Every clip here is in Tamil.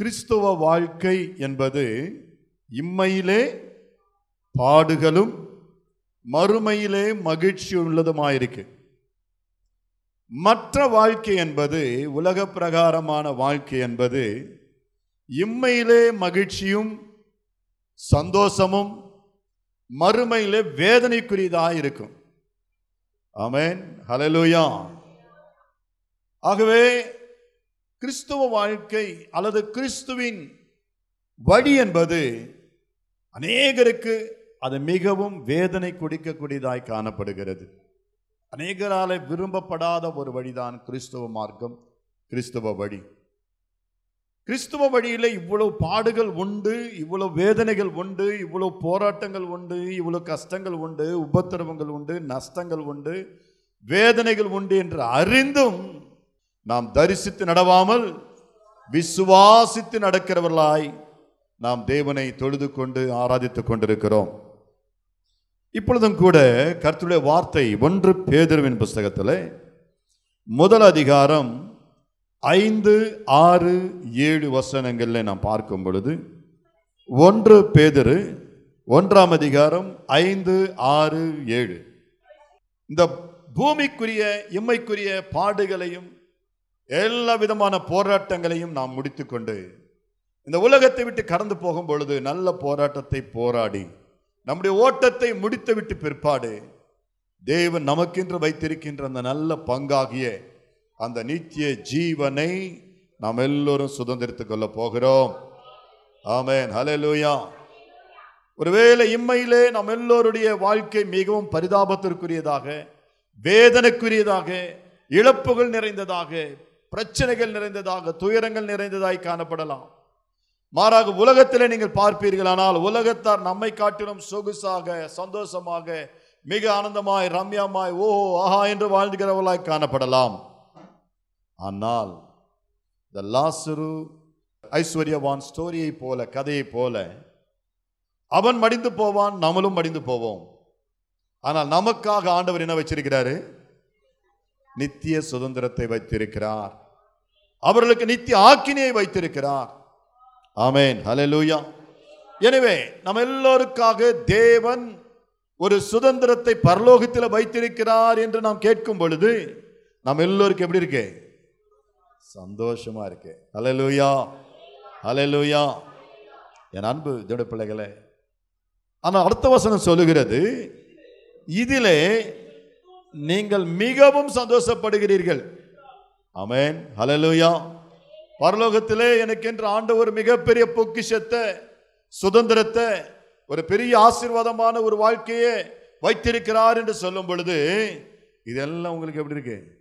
கிறிஸ்துவ வாழ்க்கை என்பது இம்மையிலே பாடுகளும் மறுமையிலே மகிழ்ச்சி உள்ளதுமாயிருக்கு. மற்ற வாழ்க்கை என்பது உலக பிரகாரமான வாழ்க்கை என்பது இம்மையிலே மகிழ்ச்சியும் சந்தோஷமும் மறுமையிலே வேதனைக்குரியதாக இருக்கும் ஆமேன். ஹலலூயா ஆகவே கிறிஸ்துவ வாழ்க்கை அல்லது கிறிஸ்துவின் வழி என்பது அநேகருக்கு அது மிகவும் வேதனை குடிக்கக்கூடியதாய் காணப்படுகிறது. அநேகரால விரும்பப்படாத ஒரு வழிதான் கிறிஸ்துவ மார்க்கம் கிறிஸ்துவ வழி. கிறிஸ்துவ வழியில் இவ்வளவு பாடுகள் உண்டு இவ்வளவு வேதனைகள் உண்டு இவ்வளவு போராட்டங்கள் உண்டு இவ்வளவு கஷ்டங்கள் உண்டு உபத்திரவங்கள் உண்டு நஷ்டங்கள் உண்டு வேதனைகள் உண்டு என்று அறிந்தும் நாம் தரிசித்து நடவாமல் விசுவாசித்து நடக்கிறவர்களாய் நாம் தேவனை தொழுது கொண்டு ஆராதித்துக் கொண்டிருக்கிறோம். இப்பொழுதும் கூட கர்த்தருடைய வார்த்தை ஒன்று பேதருவின் புஸ்தகத்தில் முதல் அதிகாரம் ஐந்து ஆறு ஏழு வசனங்களில் நாம் பார்க்கும் பொழுது ஒன்று பேதரு ஒன்றாம் அதிகாரம் ஐந்து ஆறு ஏழு. இந்த பூமிக்குரிய இம்மைக்குரிய பாடுகளையும் எல்லா விதமான போராட்டங்களையும் நாம் முடித்துக்கொண்டு இந்த உலகத்தை விட்டு கடந்து போகும் பொழுது நல்ல போராட்டத்தை போராடி நம்முடைய ஓட்டத்தை முடித்து விட்டு பிற்பாடு தேவன் நமக்கென்று வைத்திருக்கின்ற அந்த நல்ல பங்காகிய அந்த நித்திய ஜீவனை நாம் எல்லோரும் சுதந்திரத்து கொள்ள போகிறோம். ஆமேன். ஹலலூயா ஒருவேளை இம்மையிலே நாம் எல்லோருடைய வாழ்க்கை மிகவும் பரிதாபத்திற்குரியதாக வேதனைக்குரியதாக இழப்புகள் நிறைந்ததாக பிரச்சனைகள் நிறைந்ததாக துயரங்கள் நிறைந்ததாய் காணப்படலாம். மாறாக உலகத்திலே நீங்கள் பார்ப்பீர்கள் ஆனால் உலகத்தார் நம்மை காட்டிலும் சொகுசாக சந்தோஷமாக மிக ஆனந்தமாய் ரம்யமாய் ஓ ஆஹா என்று வாழ்ந்துகிறவர்களாய் காணப்படலாம். ஆனால் த லாசரு ஐஸ்வர்யவான் ஸ்டோரியை போல கதையை போல அவன் மடிந்து போவான் நம்மளும் மடிந்து போவோம். ஆனால் நமக்காக ஆண்டவர் என்ன வச்சிருக்கிறாரு? நித்திய சுதந்திரத்தை வைத்திருக்கிறார். அவர்களுக்கு நித்திய ஆக்கினியை வைத்திருக்கிறார். ஆமேன். ஹலலூயா எனவே நம்ம எல்லோருக்காக தேவன் ஒரு சுதந்திரத்தை பரலோகத்தில் வைத்திருக்கிறார் என்று நாம் கேட்கும் பொழுது நம்ம எல்லோருக்கும் எப்படி இருக்கு? சந்தோஷமா இருக்கு. ஹலலூயா ஹலலூயா என் அன்பு தேவ பிள்ளைகளே ஆனால் அடுத்த வசனம் சொல்லுகிறது இதிலே நீங்கள் மிகவும் சந்தோஷப்படுகிறீர்கள். அமேன் ஹலலுயா பரலோகத்திலே எனக்கென்று ஆண்டவர் மிகப்பெரிய பொக்கிஷத்தை சுதந்திரத்தை ஒரு பெரிய ஆசீர்வாதமான ஒரு வாழ்க்கையை வைத்திருக்கிறார் என்று சொல்லும் பொழுது இதெல்லாம் உங்களுக்கு எப்படி இருக்கு?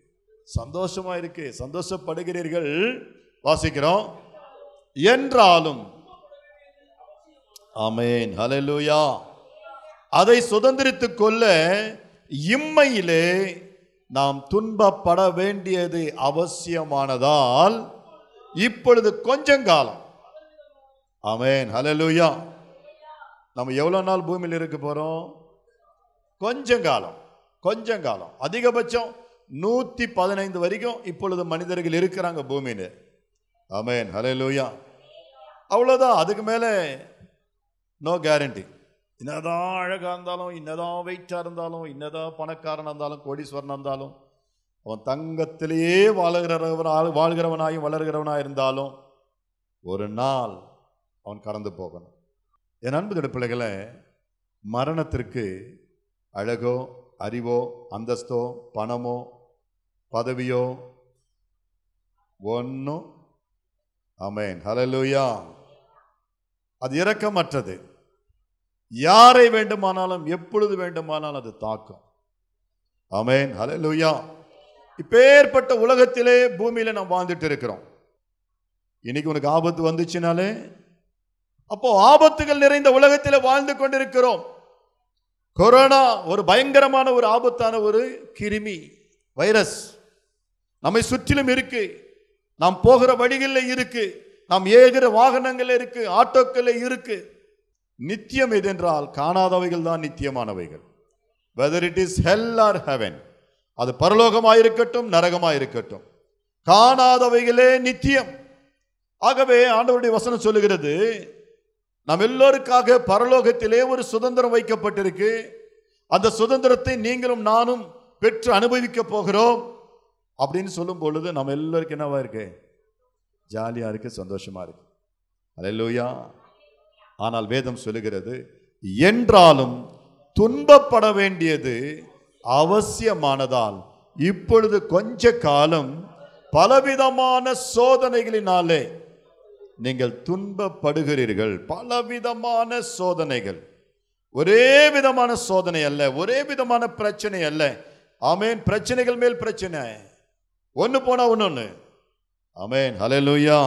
சந்தோஷமா இருக்கு. சந்தோஷப்படுகிறீர்கள். வாசிக்கிறோம். என்றாலும். ஆமென். ஹலலுயா அதை சுதந்திரித்துக் கொள்ள இம்மையிலே நாம் துன்பப்பட வேண்டியது அவசியமானதால் இப்பொழுது கொஞ்சம் காலம். அமேன் ஹalleluya. நம்ம எவ்வளோ நாள் பூமியில் இருக்க போகிறோம் கொஞ்சம் காலம். கொஞ்சம் காலம். அதிகபட்சம் நூற்றி பதினைந்து வரைக்கும் இப்பொழுது மனிதர்கள் இருக்கிறாங்க பூமியில். அமேன் ஹalleluya. அவ்வளோதான் அதுக்கு மேலே நோ கேரண்டி என்னதான் அழகாக இருந்தாலும் என்னதான் வெயிட்டாக இருந்தாலும் என்னதான் பணக்காரனாக இருந்தாலும் கோடீஸ்வரனாக இருந்தாலும் அவன் தங்கத்திலேயே வாழ்கிறவன் வாழ்கிறவனாயும் வளர்கிறவனாக இருந்தாலும் ஒரு நாள் அவன் கடந்து போகணும். என் அன்பு பிள்ளைகளை மரணத்திற்கு அழகோ அறிவோ அந்தஸ்தோ பணமோ பதவியோ ஒன்றும் அமேன் ஹalleluya. அது இரக்கமற்றது. யாரை வேண்டுமானாலும் எப்பொழுது வேண்டுமானாலும் அது தாக்கும். ஆமென். ஹalleluya. இப்பேற்பட்ட உலகத்திலே பூமியில நாம் வாழ்ந்துட்டு இருக்கிறோம். இன்னைக்கு உனக்கு ஆபத்து வந்துச்சுனாலே அப்போ ஆபத்துகள் நிறைந்த உலகத்தில் வாழ்ந்து கொண்டிருக்கிறோம். கொரோனா ஒரு பயங்கரமான ஒரு ஆபத்தான ஒரு கிருமி வைரஸ். நம்மை சுற்றிலும் இருக்கு. நாம் போகிற வழிகளில் இருக்கு. நாம் ஏகிற வாகனங்கள் இருக்கு. ஆட்டோக்கள் இருக்குது நித்தியம் எதென்றால் காணாதவைகள் தான் நித்தியமானவைகள். Whether it is hell or heaven அது பரலோகமாயிருக்கட்டும் நரகமாயிருக்கட்டும். காணாதவைகளே நித்தியம். ஆகவே ஆண்டவருடைய வசனம் சொல்லுகிறது நம் எல்லோருக்காக பரலோகத்திலே ஒரு சுதந்திரம் வைக்கப்பட்டிருக்கு. அந்த சுதந்திரத்தை நீங்களும் நானும் பெற்று அனுபவிக்க போகிறோம். அப்படின்னு சொல்லும் பொழுது நம்ம எல்லோருக்கும் என்னவா இருக்கு? ஜாலியாக இருக்கு சந்தோஷமா இருக்கு. அல்லேலூயா ஆனால் வேதம் சொல்லுகிறது என்றாலும் துன்பப்பட வேண்டியது அவசியமானதால் இப்பொழுது கொஞ்ச காலம் பலவிதமான சோதனைகளினாலே நீங்கள் துன்பப்படுகிறீர்கள். பலவிதமான சோதனைகள். ஒரே விதமான சோதனை அல்ல ஒரே விதமான பிரச்சனை அல்ல. ஆமேன். பிரச்சனைகள் மேல் பிரச்சனை. ஒன்று போனால் ஒன்று ஒன்று ஆமேன். ஹalleluya.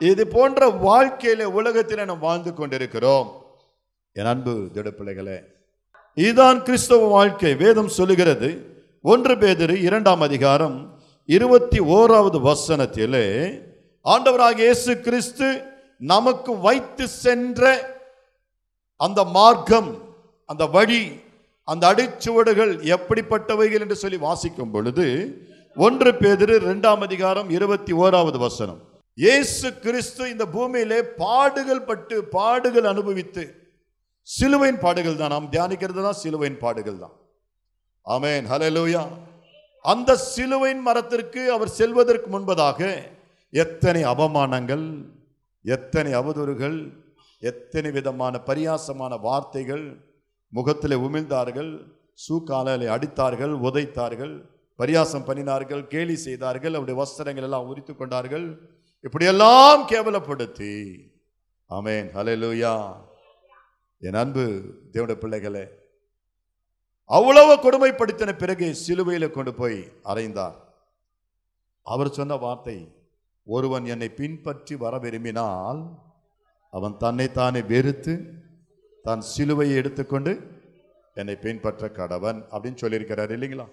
இது போன்ற வாழ்க்கையில உலகத்தில் நாம் வாழ்ந்து கொண்டிருக்கிறோம். என் அன்பு திட பிள்ளைகளே இதுதான் கிறிஸ்தவ வாழ்க்கை. வேதம் சொல்லுகிறது ஒன்று பேதிரு இரண்டாம் அதிகாரம் இருபத்தி ஓராவது வசனத்திலே ஆண்டவராக இயேசு கிறிஸ்து நமக்கு வைத்து சென்ற அந்த மார்க்கம் அந்த வழி அந்த அடிச்சுவடுகள் எப்படிப்பட்டவைகள் என்று சொல்லி வாசிக்கும் பொழுது ஒன்று பேதிரு இரண்டாம் அதிகாரம் இருபத்தி ஓராவது வசனம் இயேசு கிறிஸ்து இந்த பூமியிலே பாடுகள் பட்டு பாடுகள் அனுபவித்து சிலுவையின் பாடுகள் தான். நாம் தியானிக்கிறது தான் சிலுவையின் பாடுகள் தான். ஆமேன். ஹலலூயா அந்த சிலுவையின் மரத்திற்கு அவர் செல்வதற்கு முன்பதாக எத்தனை அவமானங்கள் எத்தனை அவதூறுகள் எத்தனை விதமான பரியாசமான வார்த்தைகள் முகத்தில் உமிழ்ந்தார்கள் சூக்காலை அடித்தார்கள் உதைத்தார்கள் பரியாசம் பண்ணினார்கள் கேலி செய்தார்கள் அவருடைய வஸ்திரங்கள் எல்லாம் உரித்து கொண்டார்கள். இப்படியெல்லாம் கேவலப்படுத்தி. ஆமென். ஹalleluya. என் அன்பு தேவனுடைய பிள்ளைகளே அவ்வளவு கொடுமைப்படுத்தின பிறகு சிலுவையில் கொண்டு போய் அறைந்தார். அவர் சொன்ன வார்த்தை ஒருவன் என்னை பின்பற்றி வர விரும்பினால் அவன் தன்னைத்தானே வெறுத்து தான் சிலுவையை எடுத்துக்கொண்டு என்னை பின்பற்ற கடவன் அப்படின்னு சொல்லியிருக்கிறார் இல்லைங்களா?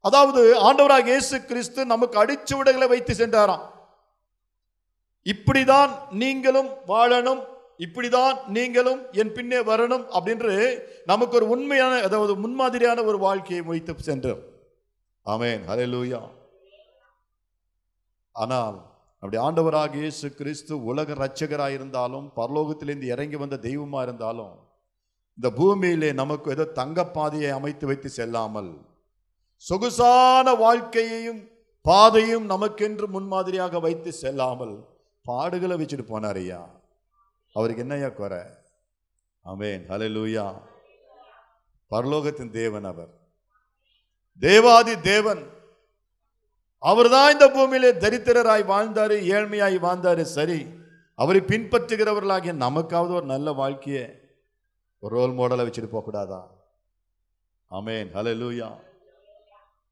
அதாவது ஆண்டவராக இயேசு கிறிஸ்து நமக்கு அடிச்சுவடுகளை வைத்து சென்றாராம். இப்படிதான் நீங்களும் வாழணும் இப்படிதான் நீங்களும் என் பின்னே வரணும் அப்படின்று நமக்கு ஒரு உண்மையான அதாவது முன்மாதிரியான ஒரு வாழ்க்கையை வைத்து சென்றோம். அலெ லூயா ஆனால் அப்படி ஆண்டவராக இயேசு கிறிஸ்து உலக ரட்சகராக இருந்தாலும் பரலோகத்திலிருந்து இறங்கி வந்த தெய்வமாக இருந்தாலும் இந்த பூமியிலே நமக்கு ஏதோ தங்கப்பாதையை அமைத்து வைத்து செல்லாமல் சொகுசான வாழ்க்கையையும் பாதையும் நமக்கென்று முன்மாதிரியாக வைத்து செல்லாமல் பாடுகளை வச்சுட்டு போனார் ஐயா. அவருக்கு என்னையா குறை? ஆமென். லூயா பரலோகத்தின் தேவன் அவர். தேவாதி தேவன். அவர்தான் இந்த பூமியிலே தரித்திரராய் வாழ்ந்தாரு ஏழ்மையாய் வாழ்ந்தாரு. சரி அவரை பின்பற்றுகிறவர்களாகிய நமக்காவது ஒரு நல்ல வாழ்க்கையை ஒரு ரோல் மாடலை வச்சுட்டு போகக்கூடாதா? ஆமென். லூயா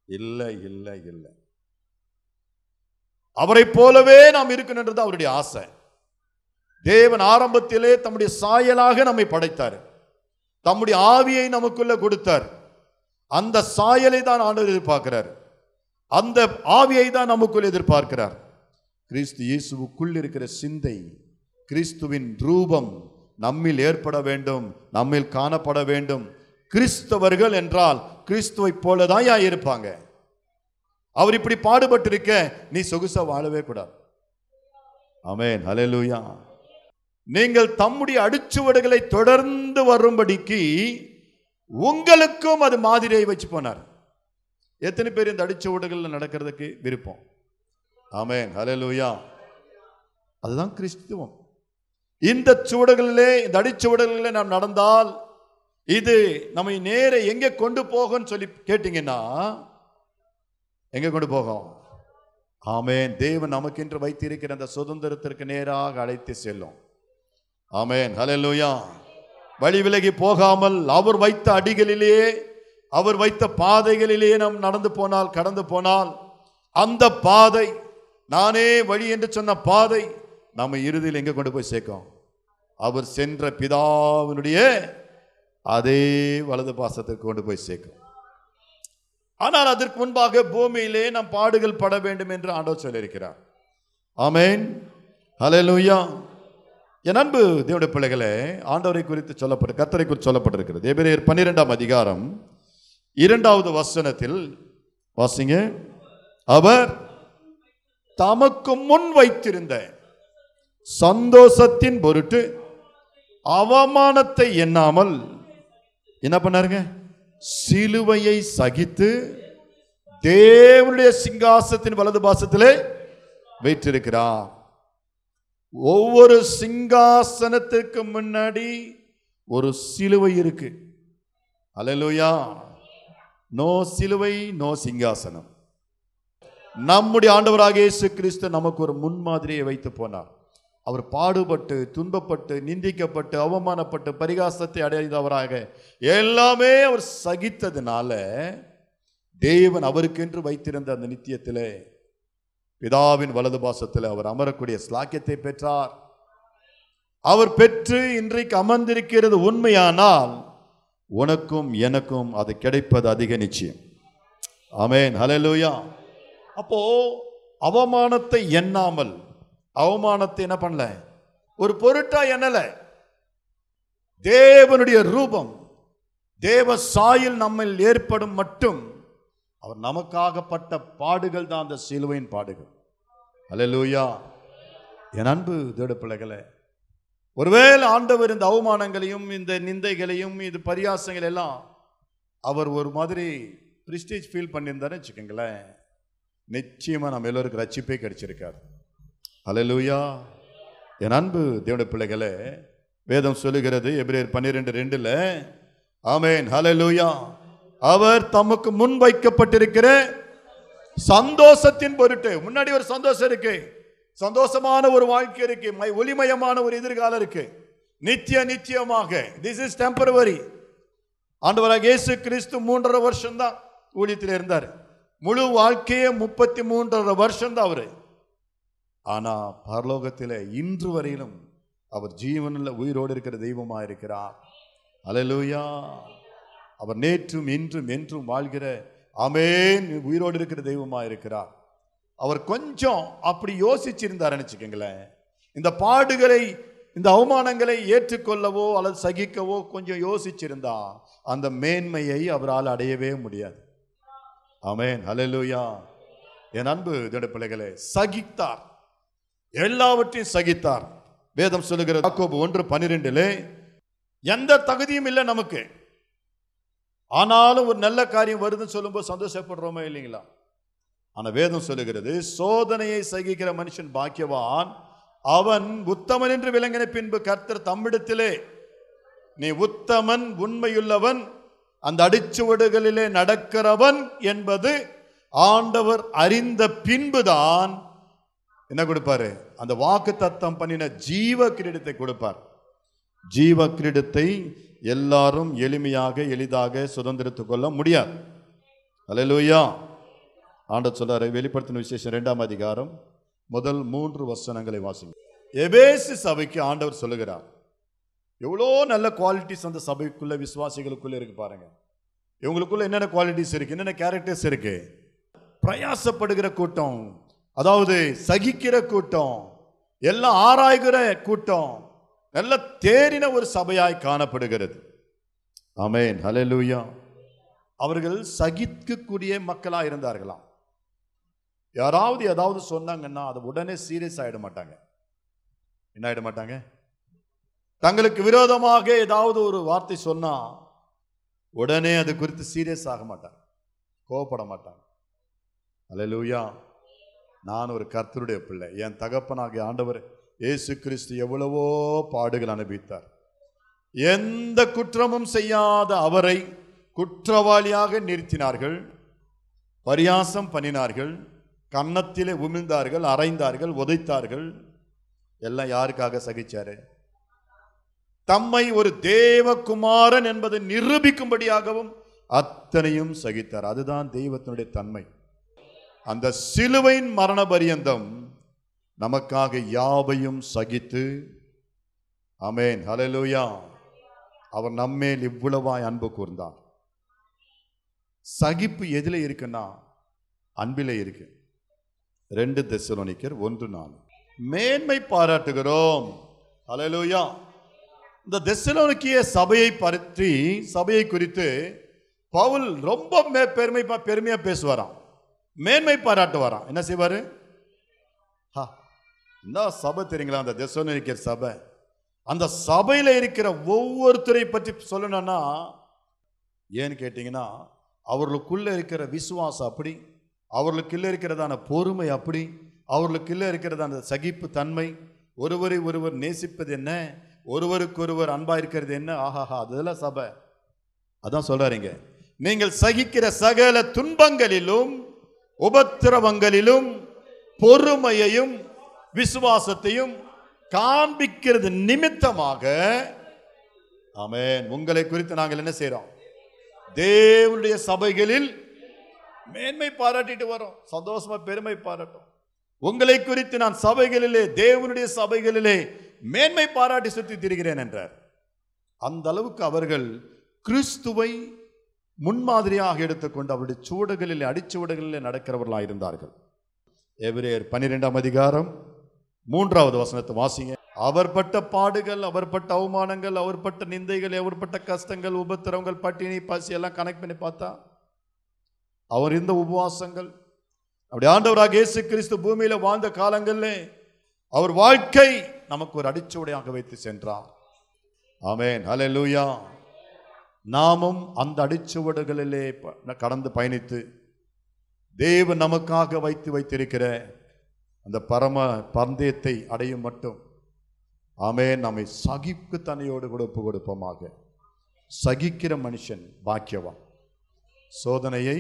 இல்லை இல்லை இல்லை. அவரை போலவே நாம் இருக்கணுன்றது அவருடைய ஆசை. தேவன் ஆரம்பத்திலே தம்முடைய சாயலாக நம்மை படைத்தார். தம்முடைய ஆவியை நமக்குள்ள கொடுத்தார். அந்த சாயலை தான் ஆண்டவர் எதிர்பார்க்கிறார். அந்த ஆவியை தான் நமக்குள் எதிர்பார்க்கிறார். கிறிஸ்து இயேசுக்குள் இருக்கிற சிந்தை கிறிஸ்துவின் ரூபம் நம்மில் ஏற்பட வேண்டும் நம்மில் காணப்பட வேண்டும். கிறிஸ்தவர்கள் என்றால் கிறிஸ்துவை போலதான் யா இருப்பாங்க. அவர் இப்படி பாடுபட்டிருக்க நீ சொகுசா வாழவே கூடாது. அமேன் ஹalleluya. நீங்கள் தம்முடைய அடிச்சுவடுகளை தொடர்ந்து வரும்படிக்கு உங்களுக்கும் அது மாதிரியை வச்சு போனார். எத்தனை பேர் இந்த அடிச்சுவடுகளில் நடக்கிறதுக்கு விருப்பம்? ஆமேன். ஹalleluya. அதுதான் கிறிஸ்துவம். இந்த சுவடுகளிலே இந்த அடிச்சுவடுகளிலே நாம் நடந்தால் இது நம்மை நேர எங்கே கொண்டு போகும்னு சொல்லி கேட்டீங்கன்னா எங்கே கொண்டு போகும்? ஆமேன். தேவன் நமக்கென்று வைத்திருக்கிற அந்த சுதந்திரத்திற்கு நேராக அழைத்து செல்லும். ஆமேன். ஹalleluya. வழி விலகி போகாமல் அவர் வைத்த அடிகளிலேயே அவர் வைத்த பாதைகளிலேயே நாம் நடந்து போனால் கடந்து போனால் அந்த பாதை நானே வழி என்று சொன்ன பாதை நம்ம இறுதியில் எங்கே கொண்டு போய் சேர்க்கும்? அவர் சென்ற பிதாவினுடைய அதே வலது பாசத்திற்கு கொண்டு போய் சேர்க்கும். ஆனால் அதற்கு முன்பாக பூமியிலே நாம் பாடுகள் பட வேண்டும் என்று ஆண்டவர் சொல்லியிருக்கிறார். ஆமேன். ஹலே லூயா என் அன்பு தேவனுடைய பிள்ளைகளே ஆண்டவரை குறித்து சொல்லப்பட்டு கத்தரை குறித்து சொல்லப்பட்டிருக்கிறது. எபிரேயர் பன்னிரெண்டாம் அதிகாரம் இரண்டாவது வசனத்தில் வாசிங்க. அவர் தமக்கு முன் வைத்திருந்த சந்தோஷத்தின் பொருட்டு அவமானத்தை எண்ணாமல் என்ன பண்ணாருங்க? சிலுவையை சகித்து தேவனுடைய சிங்காசத்தின் வலது பாசத்திலே வைத்திருக்கிறார். ஒவ்வொரு சிங்காசனத்திற்கு முன்னாடி ஒரு சிலுவை இருக்கு. அலலுயா நோ சிலுவை நோ சிங்காசனம். நம்முடைய ஆண்டவராக இயேசு கிறிஸ்து நமக்கு ஒரு முன்மாதிரியை வைத்து போனார். அவர் பாடுபட்டு துன்பப்பட்டு நிந்திக்கப்பட்டு அவமானப்பட்டு பரிகாசத்தை அடைந்தவராக. எல்லாமே அவர் சகித்ததுனால தேவன் அவருக்கென்று வைத்திருந்த அந்த நித்தியத்திலே பிதாவின் வலது பாசத்தில் அவர் அமரக்கூடிய ஸ்லாக்கியத்தை பெற்றார். அவர் பெற்று இன்றைக்கு அமர்ந்திருக்கிறது உண்மையானால் உனக்கும் எனக்கும் அது கிடைப்பது அதிக நிச்சயம். அமேன் ஹலலூயா அப்போ அவமானத்தை எண்ணாமல் அவமானத்தை என்ன பண்ணல? ஒரு பொருட்டா என்னல தேவனுடைய ரூபம் தேவ சாயில் நம்மில் ஏற்படும் மட்டும் அவர் நமக்காகப்பட்ட பாடுகள் தான் அந்த சிலுவையின் பாடுகள். அலலூயா என் அன்பு தேட பிள்ளைகளை ஒருவேளை ஆண்டவர் இந்த அவமானங்களையும் இந்த நிந்தைகளையும் இது பரியாசங்கள் எல்லாம் அவர் ஒரு மாதிரி பிரிஸ்டேஜ் ஃபீல் பண்ணியிருந்தாருன்னு வச்சுக்கோங்களேன். நிச்சயமாக நம்ம எல்லோருக்கும் ரச்சிப்பே கிடச்சிருக்காரு. அலலூயா என் அன்பு தேவட பிள்ளைகளே வேதம் சொல்லுகிறது எபிரேயர் பன்னிரெண்டு ரெண்டில் ஆமேன் ஹலலூயா அவர் தமக்கு முன் வைக்கப்பட்டிருக்கிற சந்தோஷத்தின் பொருட்டு முன்னாடி ஒரு சந்தோஷம் இருக்கு சந்தோஷமான ஒரு வாழ்க்கை இருக்கு மை- ஒளிமயமான ஒரு எதிர்காலம் இருக்கு. நித்திய நித்தியமாக திஸ் இஸ் டெம்பரவரி ஆண்டவராக இயேசு கிறிஸ்து மூன்றரை வருஷம் தான் ஊழியத்தில் இருந்தார். முழு வாழ்க்கையே முப்பத்தி மூன்றரை வருஷம் தான் அவர். ஆனால் பரலோகத்தில் இன்று வரையிலும் அவர் ஜீவனில் உயிரோடு இருக்கிற தெய்வமாக இருக்கிறார். அலலூயா அவர் நேற்றும் இன்றும் என்றும் வாழ்கிற அமேன் உயிரோடு இருக்கிற தெய்வமாக இருக்கிறார். அவர் கொஞ்சம் அப்படி யோசிச்சிருந்தார் வச்சுக்கோங்களேன் இந்த பாடுகளை இந்த அவமானங்களை ஏற்றுக்கொள்ளவோ அல்லது சகிக்கவோ கொஞ்சம் யோசிச்சிருந்தா அந்த மேன்மையை அவரால் அடையவே முடியாது. அமேன் அலலூயா என் அன்பு திட பிள்ளைகளே சகித்தார். எல்லாவற்றையும் சகித்தார். வேதம் சொல்லுகிறது யாக்கோபு ஒன்று பன்னிரெண்டிலே எந்த தகுதியும் இல்லை நமக்கு. ஆனாலும் ஒரு நல்ல காரியம் வருதுன்னு சொல்லும்போது சந்தோஷப்படுறோமா இல்லைங்களா? ஆனால் வேதம் சொல்லுகிறது சோதனையை சகிக்கிற மனுஷன் பாக்கியவான். அவன் உத்தமன் என்று விளங்கின பின்பு கர்த்தர் தம்மிடத்திலே நீ உத்தமன் உண்மையுள்ளவன் அந்த அடிச்சுவடுகளிலே நடக்கிறவன் என்பது ஆண்டவர் அறிந்த பின்புதான் என்ன கொடுப்பாரு? அந்த வாக்கு தத்தம் பண்ணின ஜீவ கிரீடத்தை கொடுப்பார். ஜீவ கிரீடத்தை எல்லாரும் எளிமையாக எளிதாக சுதந்திரத்து கொள்ள முடியாது. அலையலூயா ஆண்டவர் சொல்றாரு வெளிப்படுத்தின விசேஷம் இரண்டாம் அதிகாரம் முதல் மூன்று வசனங்களை வாசிங்க. எபேசு சபைக்கு ஆண்டவர் சொல்லுகிறார். எவ்வளோ நல்ல குவாலிட்டிஸ் அந்த சபைக்குள்ள விசுவாசிகளுக்குள்ளே இருக்கு பாருங்க. இவங்களுக்குள்ள என்னென்ன குவாலிட்டிஸ் இருக்கு? என்னென்ன கேரக்டர்ஸ் இருக்கு? பிரயாசப்படுகிற கூட்டம். அதாவது சகிக்கிற கூட்டம் எல்லாம் ஆராய்கிற கூட்டம் நல்ல தேறின ஒரு சபையாய் காணப்படுகிறது. ஆமேன். ஹalleluya. அவர்கள் சகிக்கக்கூடிய மக்களாக இருந்தார்களாம். யாராவது ஏதாவது சொன்னாங்கன்னா அது உடனே சீரியஸ் ஆகிட மாட்டாங்க. என்ன ஆகிட மாட்டாங்க? தங்களுக்கு விரோதமாக ஏதாவது ஒரு வார்த்தை சொன்னால் உடனே அது குறித்து சீரியஸ் ஆக மாட்டாங்க. கோவப்பட மாட்டாங்க. அலலூயா நான் ஒரு கர்த்தருடைய பிள்ளை. என் தகப்பனாகிய ஆண்டவர் இயேசு கிறிஸ்து எவ்வளவோ பாடுகள் அனுபவித்தார் எந்த குற்றமும் செய்யாத அவரை குற்றவாளியாக நிறுத்தினார்கள். பரியாசம் பண்ணினார்கள். கன்னத்திலே உமிழ்ந்தார்கள் அரைந்தார்கள் உதைத்தார்கள். எல்லாம் யாருக்காக சகிச்சாரு? தம்மை ஒரு தேவகுமாரன் என்பதை நிரூபிக்கும்படியாகவும் அத்தனையும் சகித்தார். அதுதான் தெய்வத்தினுடைய தன்மை. அந்த சிலுவையின் மரண பரியந்தம் நமக்காக யாவையும் சகித்து அமேன் ஹலலூயா அவர் நம்மேல் இவ்வளவாய் அன்பு கூர்ந்தார். சகிப்பு எதில் இருக்குன்னா அன்பிலே இருக்கு. ரெண்டு தெசலோனிக்கர் ஒன்று நாலு. மேன்மை பாராட்டுகிறோம். ஹalleluya. இந்த தெசலோனிக்கிய சபையை பற்றி சபையை குறித்து பவுல் ரொம்ப பெருமை பெருமையாக பேசுவாராம். மேன்மை பாராட்டுவாராம் என்ன செய்வார்? ஹா, இந்த சபை தெரியுங்களா? அந்த தெசோனிக்கிற சபை. அந்த சபையில் இருக்கிற ஒவ்வொருத்தரை பற்றி சொல்லணும்னா ஏன்னு கேட்டிங்கன்னா அவர்களுக்குள்ளே இருக்கிற விசுவாசம் அப்படி அவர்களுக்குள்ளே இருக்கிறதான பொறுமை அப்படி அவர்களுக்குள்ளே இருக்கிறதான சகிப்பு தன்மை ஒருவரை ஒருவர் நேசிப்பது என்ன ஒருவருக்கொருவர் அன்பாக இருக்கிறது என்ன ஆஹாஹா அதெல்லாம் சபை. அதான் சொல்கிறாரிங்க நீங்கள் சகிக்கிற சகல துன்பங்களிலும் உபத்திரவங்களிலும் பொறுமையையும் விசுவாசத்தையும் காண்பிக்கிறது நிமித்தமாக ஆமேன். உங்களை குறித்து நாங்கள் என்ன செய்கிறோம் தேவனுடைய சபைகளில் மேன்மை பாராட்டிட்டு வரோம். சந்தோஷமா பெருமை பாராட்டும். உங்களை குறித்து நான் சபைகளிலே தேவனுடைய சபைகளிலே மேன்மை பாராட்டி சுற்றி திரிகிறேன் என்றார். அந்த அளவுக்கு அவர்கள் கிறிஸ்துவை முன்மாதிரியாக எடுத்துக்கொண்டு அவருடைய சூடுகளில் அடிச்சுவடுகளில் நடக்கிறவர்களாக இருந்தார்கள். எபிரேயர் பன்னிரெண்டாம் அதிகாரம் மூன்றாவது வசனத்தை வாசிங்க. அவர் பட்ட பாடுகள் அவர் பட்ட அவமானங்கள் அவர் பட்ட நிந்தைகள் அவர் பட்ட கஷ்டங்கள் உபத்திரவங்கள் பட்டினி பசி எல்லாம் கனெக்ட் பண்ணி பார்த்தா அவர் இந்த உபவாசங்கள் அப்படி ஆண்டவராக இயேசு கிறிஸ்து பூமியில் வாழ்ந்த காலங்களிலே அவர் வாழ்க்கை நமக்கு ஒரு அடிச்சுவடையாக வைத்து சென்றார். ஆமென். லூயா நாமும் அந்த அடிச்சுவடுகளிலே கடந்து பயணித்து தேவன் நமக்காக வைத்து வைத்திருக்கிற அந்த பரம பந்தயத்தை அடையும் மட்டும். ஆமே நம்மை சகிப்பு தன்னையோடு கூட ஒப்பு கொடுப்போமாக. சகிக்கிற மனுஷன் பாக்கியவான். சோதனையை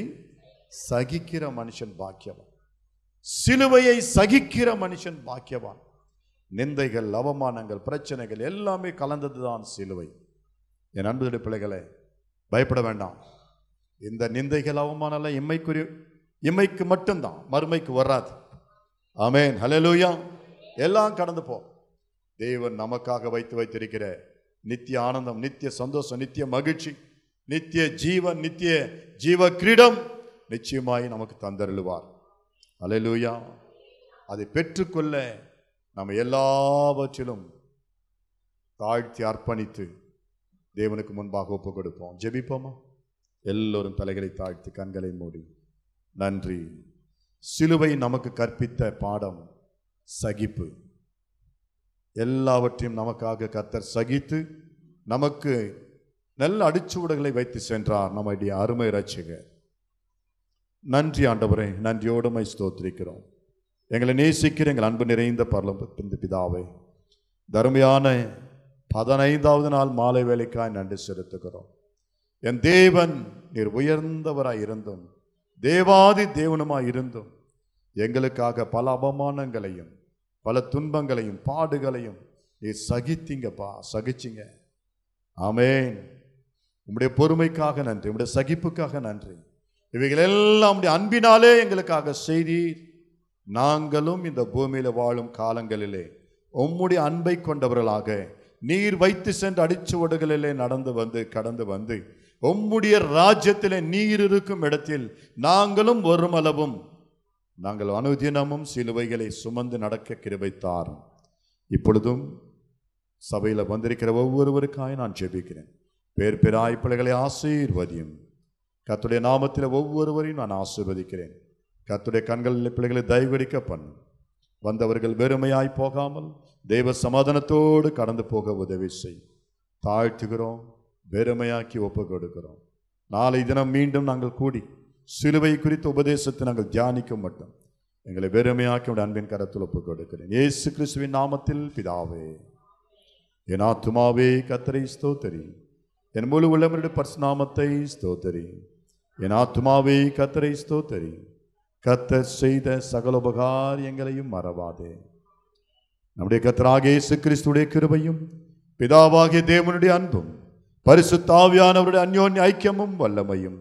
சகிக்கிற மனுஷன் பாக்கியவான். சிலுவையை சகிக்கிற மனுஷன் பாக்கியவான். நிந்தைகள் அவமானங்கள் பிரச்சனைகள் எல்லாமே கலந்தது தான் சிலுவை. என் அன்புடைய பிள்ளைகளை பயப்பட வேண்டாம். இந்த நிந்தைகள் அவமானம்லாம் இம்மைக்குரிய இம்மைக்கு மட்டும்தான் மறுமைக்கு வராது. ஆமேன். ஹலலூயா எல்லாம் கடந்து போ. தேவன் நமக்காக வைத்து வைத்திருக்கிற நித்திய ஆனந்தம் நித்திய சந்தோஷம் நித்திய மகிழ்ச்சி நித்திய ஜீவன் நித்திய ஜீவ கிரீடம் நிச்சயமாய் நமக்கு தந்தருளுவார். அலையலூயா அதை பெற்றுக்கொள்ள நம்ம எல்லாவற்றிலும் தாழ்த்தி அர்ப்பணித்து தேவனுக்கு முன்பாக ஒப்பு கொடுப்போம் ஜெபிப்போமா? எல்லோரும் தலைகளை தாழ்த்தி கண்களை மூடி. நன்றி. சிலுவை நமக்கு கற்பித்த பாடம் சகிப்பு. எல்லாவற்றையும் நமக்காக கத்தர் சகித்து நமக்கு நல்ல அடிச்சுவடுகளை வைத்து சென்றார் நம்முடைய அருமை ரட்சகர் நன்றி ஆண்டவரே நன்றியோடுமை ஸ்தோத்திரிக்கிறோம். எங்களை நேசிக்கிற எங்கள் அன்பு நிறைந்த பரலப்பிந்த பிதாவை தருமையான பதினைந்தாவது நாள் மாலை வேலைக்காய் நன்றி செலுத்துகிறோம். என் தேவன் நீர் உயர்ந்தவராய் இருந்தும் தேவாதி தேவனுமாய் இருந்தும் எங்களுக்காக பல அவமானங்களையும் பல துன்பங்களையும் பாடுகளையும் நீர் சகித்தீங்கப்பா சகிச்சிங்க. ஆமேன். உம்முடைய பொறுமைக்காக நன்றி உம்முடைய சகிப்புக்காக நன்றி. இவைகள் எல்லாம் உடைய அன்பினாலே எங்களுக்காக செய்தீர். நாங்களும் இந்த பூமியில் வாழும் காலங்களிலே உம்முடைய அன்பை கொண்டவர்களாக நீர் வைத்து சென்ற அடிச்சுவடுகளிலே நடந்து வந்து கடந்து வந்து உம்முடைய ராஜ்யத்திலே நீர் இருக்கும் இடத்தில் நாங்களும் ஒருமளவும் நாங்கள் அனுதினமும் சிலுவைகளை சுமந்து நடக்க கிருபைத்தார் இப்பொழுதும் சபையில் வந்திருக்கிற ஒவ்வொருவருக்காய் நான் ஜெபிக்கிறேன். பேர் பேராய் பிள்ளைகளை ஆசீர்வதியும். கத்துடைய நாமத்தில் ஒவ்வொருவரையும் நான் ஆசீர்வதிக்கிறேன். கத்துடைய கண்களில் பிள்ளைகளை தயவடிக்க பண்ணும். வந்தவர்கள் வெறுமையாய் போகாமல் தெய்வ சமாதானத்தோடு கடந்து போக உதவி செய் தாழ்த்துகிறோம் வெறுமையாக்கி ஒப்பு கொடுக்கிறோம். நாளை தினம் மீண்டும் நாங்கள் கூடி சிலுவை குறித்த உபதேசத்தை நாங்கள் தியானிக்க மட்டும் எங்களை வெறுமையாக்கி உடைய அன்பின் கரத்தில் ஒப்பு கொடுக்கிறேன். ஏசு கிறிஸ்துவின் நாமத்தில் பிதாவே என் ஆத்துமாவே கத்தரை ஸ்தோத்தரி. என் முழு உள்ளவருடைய பரிசுநாமத்தை ஸ்தோத்தரி. என் ஆத்துமாவே கத்தரை ஸ்தோத்தரி. கத்தர் செய்த சகல உபகாரியங்களையும் மறவாதே. நம்முடைய கத்ராகேசு கிறிஸ்துடைய கிருபையும் பிதாவாகிய தேவனுடைய அன்பும் பரிசுத்தாவியானவருடைய அந்யோன்ய ஐக்கியமும் வல்லமையும்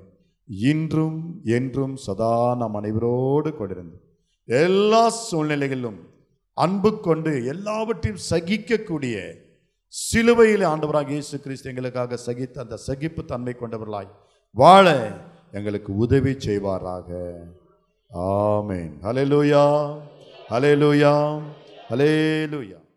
இன்றும் என்றும் சதா நம் அனைவரோடு கொண்டிருந்து எல்லா சூழ்நிலைகளிலும் அன்பு கொண்டு எல்லாவற்றையும் சகிக்கக்கூடிய சிலுவையில் ஆண்டவராக இயேசு கிறிஸ்து எங்களுக்காக சகித்த அந்த சகிப்பு தன்மை கொண்டவர்களாய் வாழ எங்களுக்கு உதவி செய்வாராக. ஆமென். ஹalleluya ஹalleluya Hallelujah.